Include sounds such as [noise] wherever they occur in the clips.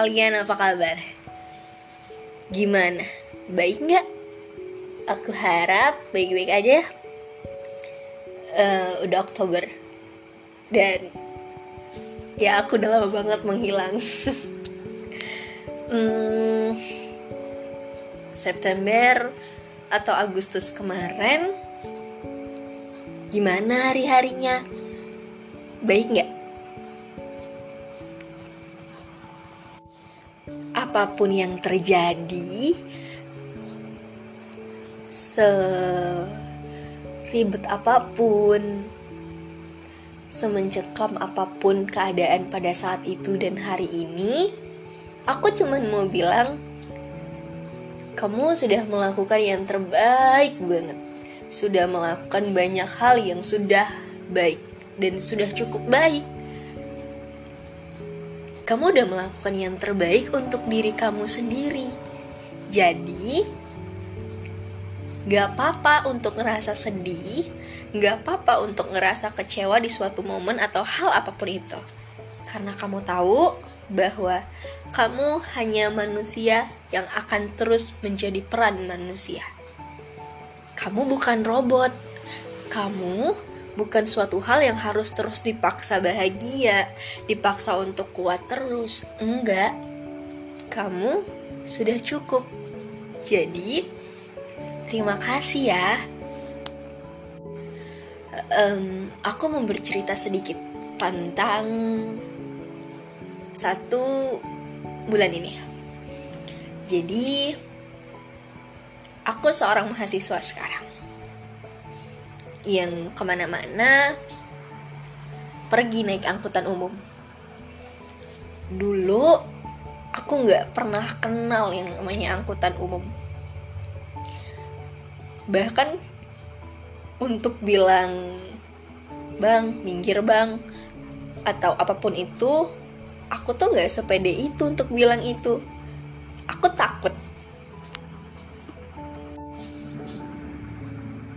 kalian apa kabar? Gimana? Baik nggak? Aku harap baik-baik aja ya. Eh, udah Oktober dan ya aku udah lama banget menghilang. [laughs] Hmm, September atau Agustus kemarin gimana hari-harinya? Baik nggak? Apa pun yang terjadi seribet apa pun semencekam apa pun keadaan pada saat itu dan hari ini aku cuman mau bilang kamu sudah melakukan yang terbaik banget. Sudah melakukan banyak hal yang sudah baik dan sudah cukup baik kamu udah melakukan yang terbaik untuk diri kamu sendiri. Jadi, gak apa-apa untuk ngerasa sedih, gak apa-apa untuk ngerasa kecewa di suatu momen atau hal apa pun itu. Karena kamu tahu bahwa kamu hanya manusia yang akan terus menjadi peran manusia. Kamu bukan robot. Kamu bukan suatu hal yang harus terus dipaksa bahagia, dipaksa untuk kuat terus. Enggak, kamu sudah cukup. Jadi, terima kasih ya. Um, aku mau bercerita sedikit tentang satu bulan ini. Jadi, aku seorang mahasiswa sekarang yang ke mana-mana pergi naik angkutan umum. Dulu aku nggak pernah kenal yang namanya angkutan umum. Bahkan untuk bilang bang, minggir bang, atau apa pun itu, aku tuh nggak sepede itu untuk bilang itu. Aku takut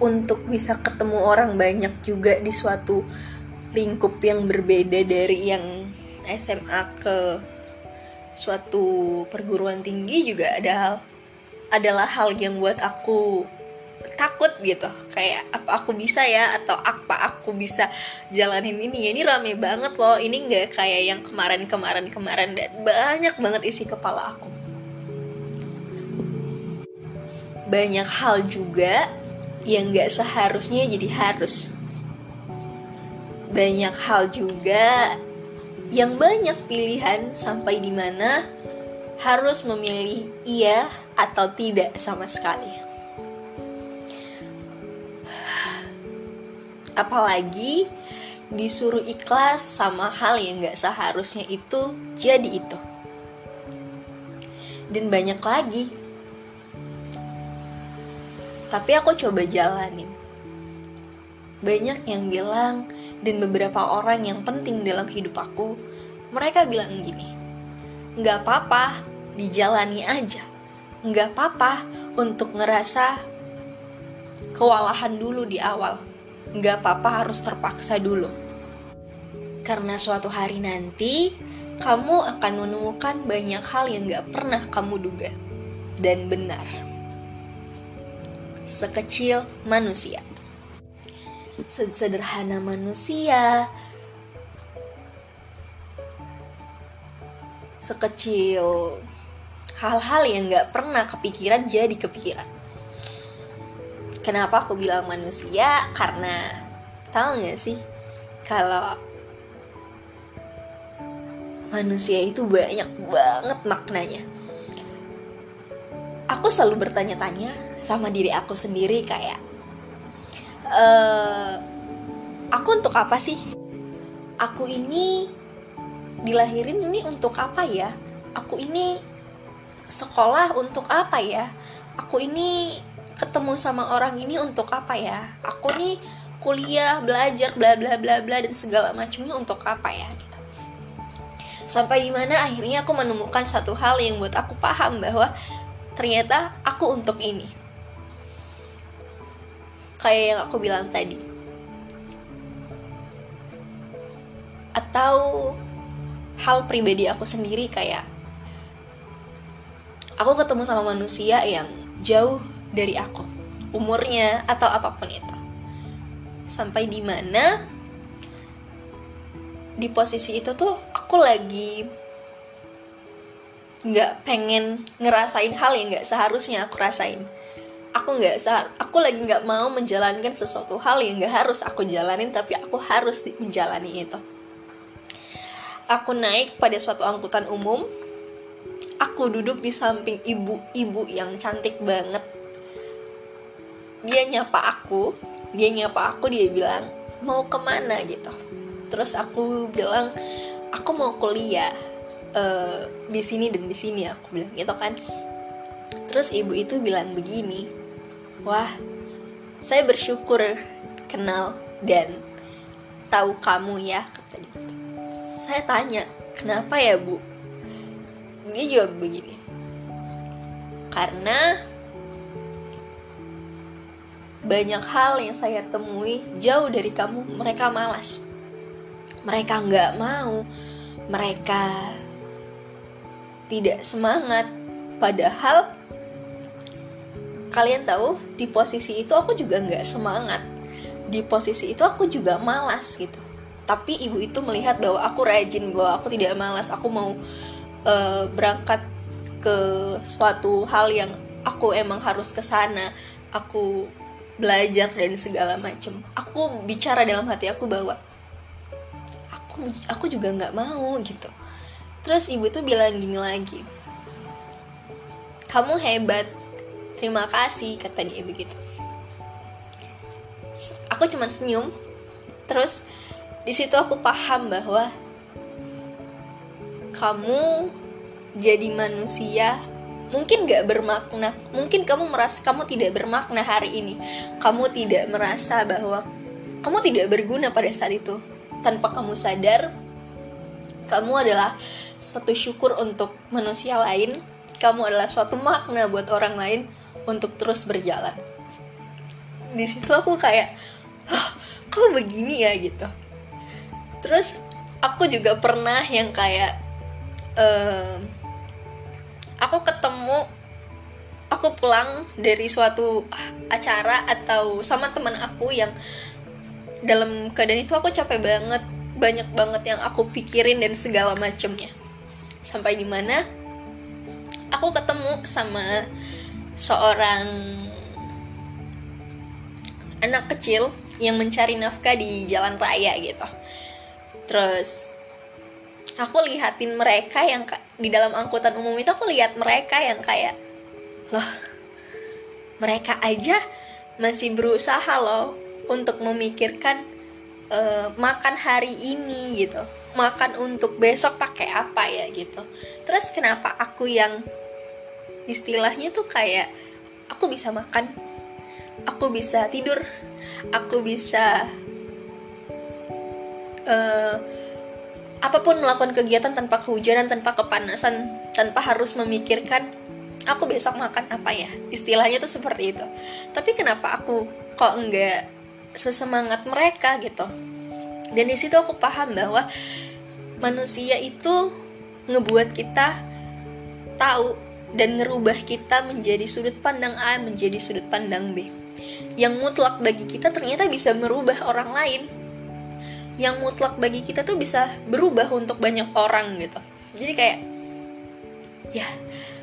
untuk bisa ketemu orang banyak juga di suatu lingkup yang berbeda dari yang SMA ke suatu perguruan tinggi juga ada hal adalah hal yang buat aku takut gitu. Kayak apa aku bisa ya? Atau apa aku bisa jalanin ini? Ya ini rame banget loh. Ini nggak kayak yang kemarin kemarin kemarin dan banyak banget isi kepala aku. Banyak hal juga yang gak seharusnya jadi harus. Banyak hal juga yang banyak pilihan sampai di mana harus memilih iya atau tidak sama sekali. Apalagi disuruh ikhlas sama hal yang gak seharusnya itu jadi itu. Dan banyak lagi tapi aku coba jalanin. Banyak yang bilang, dan beberapa orang yang penting dalam hidup aku, mereka bilang gini, nggak apa-apa, dijalani aja. Nggak apa-apa untuk ngerasa kewalahan dulu di awal. Nggak apa-apa harus terpaksa dulu. Karena suatu hari nanti, kamu akan menemukan banyak hal yang gak pernah kamu duga. Dan benar sekecil manusia. Sederhana manusia, sekecil hal-hal yang gak pernah kepikiran jadi kepikiran. Kenapa aku bilang manusia? Karena tahu gak sih kalau manusia itu banyak banget maknanya. Aku selalu bertanya-tanya sama diri aku sendiri kayak uh, aku untuk apa sih? Aku ini dilahirin ini untuk apa ya? Aku ini sekolah untuk apa ya? Aku ini ketemu sama orang ini untuk apa ya? Aku nih kuliah belajar bla bla bla bla dan segala macamnya untuk apa ya gitu. Sampai di mana akhirnya aku menemukan satu hal yang buat aku paham bahwa ternyata aku untuk ini kayak yang aku bilang tadi. Atau hal pribadi aku sendiri kayak aku ketemu sama manusia yang jauh dari aku umurnya atau apa pun itu. Sampai di mana di posisi itu tuh aku lagi nggak pengen ngerasain hal yang nggak seharusnya aku rasain aku nggak sehar aku lagi nggak mau menjalankan sesuatu hal yang nggak harus aku jalanin tapi aku harus menjalani itu. Aku naik pada suatu angkutan umum aku duduk di samping ibu-ibu yang cantik banget. Dia nyapa aku dia nyapa aku dia bilang mau ke mana? gitu. Terus aku bilang aku mau kuliah uh, di sini dan di sini aku bilang gitu kan. Terus ibu itu bilang begini wah saya bersyukur kenal dan tahu kamu ya saya tanya kenapa ya bu? Dia jawab begini karena banyak hal yang saya temui jauh dari kamu mereka malas. Mereka nggak mau mereka tidak semangat. Padahal kalian tahu di posisi itu aku juga nggak semangat. Di posisi itu aku juga malas gitu. Tapi ibu itu melihat bahwa aku rajin bahwa aku tidak malas. Aku mau uh, berangkat ke suatu hal yang aku emang harus ke sana. Aku belajar dan segala macam aku bicara dalam hati aku bahwa aku aku juga nggak mau gitu. Terus ibu tuh bilang gini lagi kamu hebat terima kasih kata dia begitu. Aku cuma senyum. Terus di situ aku paham bahwa kamu jadi manusia. Mungkin gak bermakna mungkin kamu merasa kamu tidak bermakna hari ini. Kamu tidak merasa bahwa kamu tidak berguna pada saat itu. Tanpa kamu sadar kamu adalah suatu syukur untuk manusia lain. Kamu adalah suatu makna buat orang lain untuk terus berjalan. Di situ aku kayak oh, kok begini ya? gitu. Terus aku juga pernah yang kayak uh, aku ketemu aku pulang dari suatu acara atau sama teman aku yang dalam keadaan itu aku capek banget banyak banget yang aku pikirin dan segala macemnya. Sampai di mana aku ketemu sama seorang anak kecil yang mencari nafkah di jalan raya gitu. Terus aku lihatin mereka yang di dalam angkutan umum itu aku lihat mereka yang kayak loh mereka aja masih berusaha loh untuk memikirkan uh, makan hari ini gitu. Makan untuk besok pakai apa ya gitu. Terus kenapa aku yang istilahnya tuh kayak aku bisa makan aku bisa tidur aku bisa uh, apa pun melakukan kegiatan tanpa kehujanan, tanpa kepanasan, tanpa harus memikirkan aku besok makan apa ya. Istilahnya tuh seperti itu. Tapi kenapa aku kok enggak sesemangat mereka gitu? Dan di situ aku paham bahwa manusia itu ngebuat kita tahu dan ngerubah kita menjadi sudut pandang A menjadi sudut pandang B. Yang mutlak bagi kita ternyata bisa merubah orang lain. Yang mutlak bagi kita tuh bisa berubah untuk banyak orang gitu. Jadi kayak ya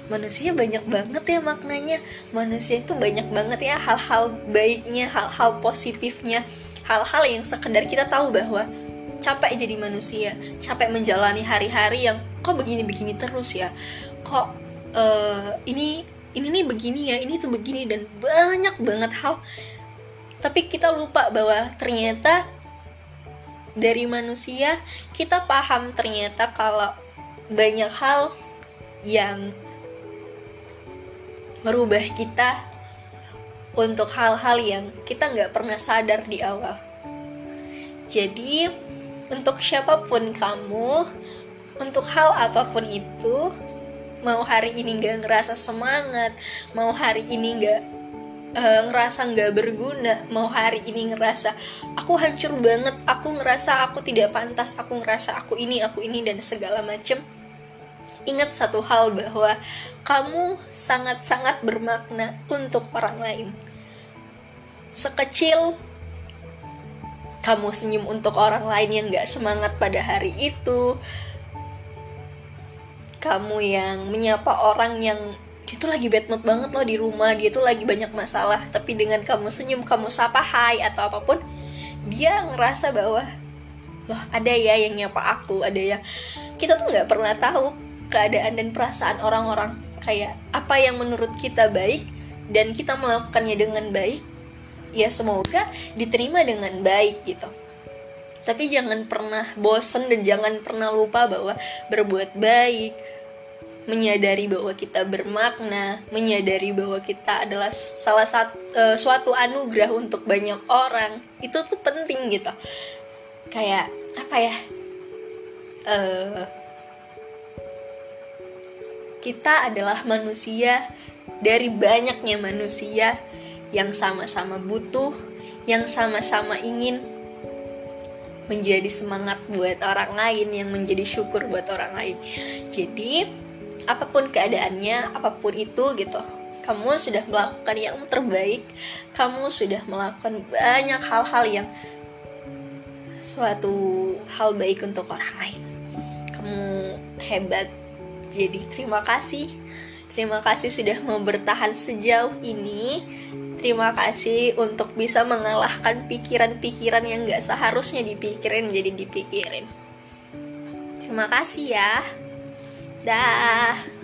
manusia banyak banget ya maknanya. Manusia itu banyak banget ya hal-hal baiknya hal-hal positifnya. Hal-hal yang sekedar kita tahu bahwa capek jadi manusia capek menjalani hari-hari yang kok begini-begini terus ya. Kok uh, ini ini nih begini ya ini tuh begini dan banyak banget hal tapi kita lupa bahwa ternyata dari manusia kita paham ternyata kalau banyak hal yang merubah kita untuk hal-hal yang kita nggak pernah sadar di awal. Jadi untuk siapa pun kamu, untuk hal apa pun itu, mau hari ini nggak ngerasa semangat, mau hari ini nggak uh, ngerasa nggak berguna mau hari ini ngerasa aku hancur banget aku ngerasa aku tidak pantas aku ngerasa aku ini aku ini dan segala macem ingat satu hal bahwa kamu sangat-sangat bermakna untuk orang lain. Sekecil kamu senyum untuk orang lain yang gak semangat pada hari itu, kamu yang menyapa orang yang dia tuh lagi bad mood banget loh di rumah, dia tuh lagi banyak masalah, tapi dengan kamu senyum, kamu sapa hai atau apa pun, dia ngerasa bahwa loh ada ya yang nyapa aku, ada ya kita tuh nggak pernah tahu keadaan dan perasaan orang-orang. Kayak apa yang menurut kita baik dan kita melakukannya dengan baik ya semoga diterima dengan baik gitu tapi jangan pernah bosen dan jangan pernah lupa bahwa berbuat baik menyadari bahwa kita bermakna menyadari bahwa kita adalah salah satu uh, suatu anugerah untuk banyak orang itu tuh penting gitu. Kayak apa ya uh, kita adalah manusia dari banyaknya manusia yang sama-sama butuh, yang sama-sama ingin menjadi semangat buat orang lain yang menjadi syukur buat orang lain. Jadi apa pun keadaannya apa pun itu gitu kamu sudah melakukan yang terbaik kamu sudah melakukan banyak hal-hal yang suatu hal baik untuk orang lain. Kamu hebat. Jadi terima kasih. Terima kasih sudah mau bertahan sejauh ini Terima kasih untuk bisa mengalahkan pikiran-pikiran yang gak seharusnya dipikirin jadi dipikirin. Terima kasih ya. Dah.